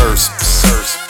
Sirs. surf.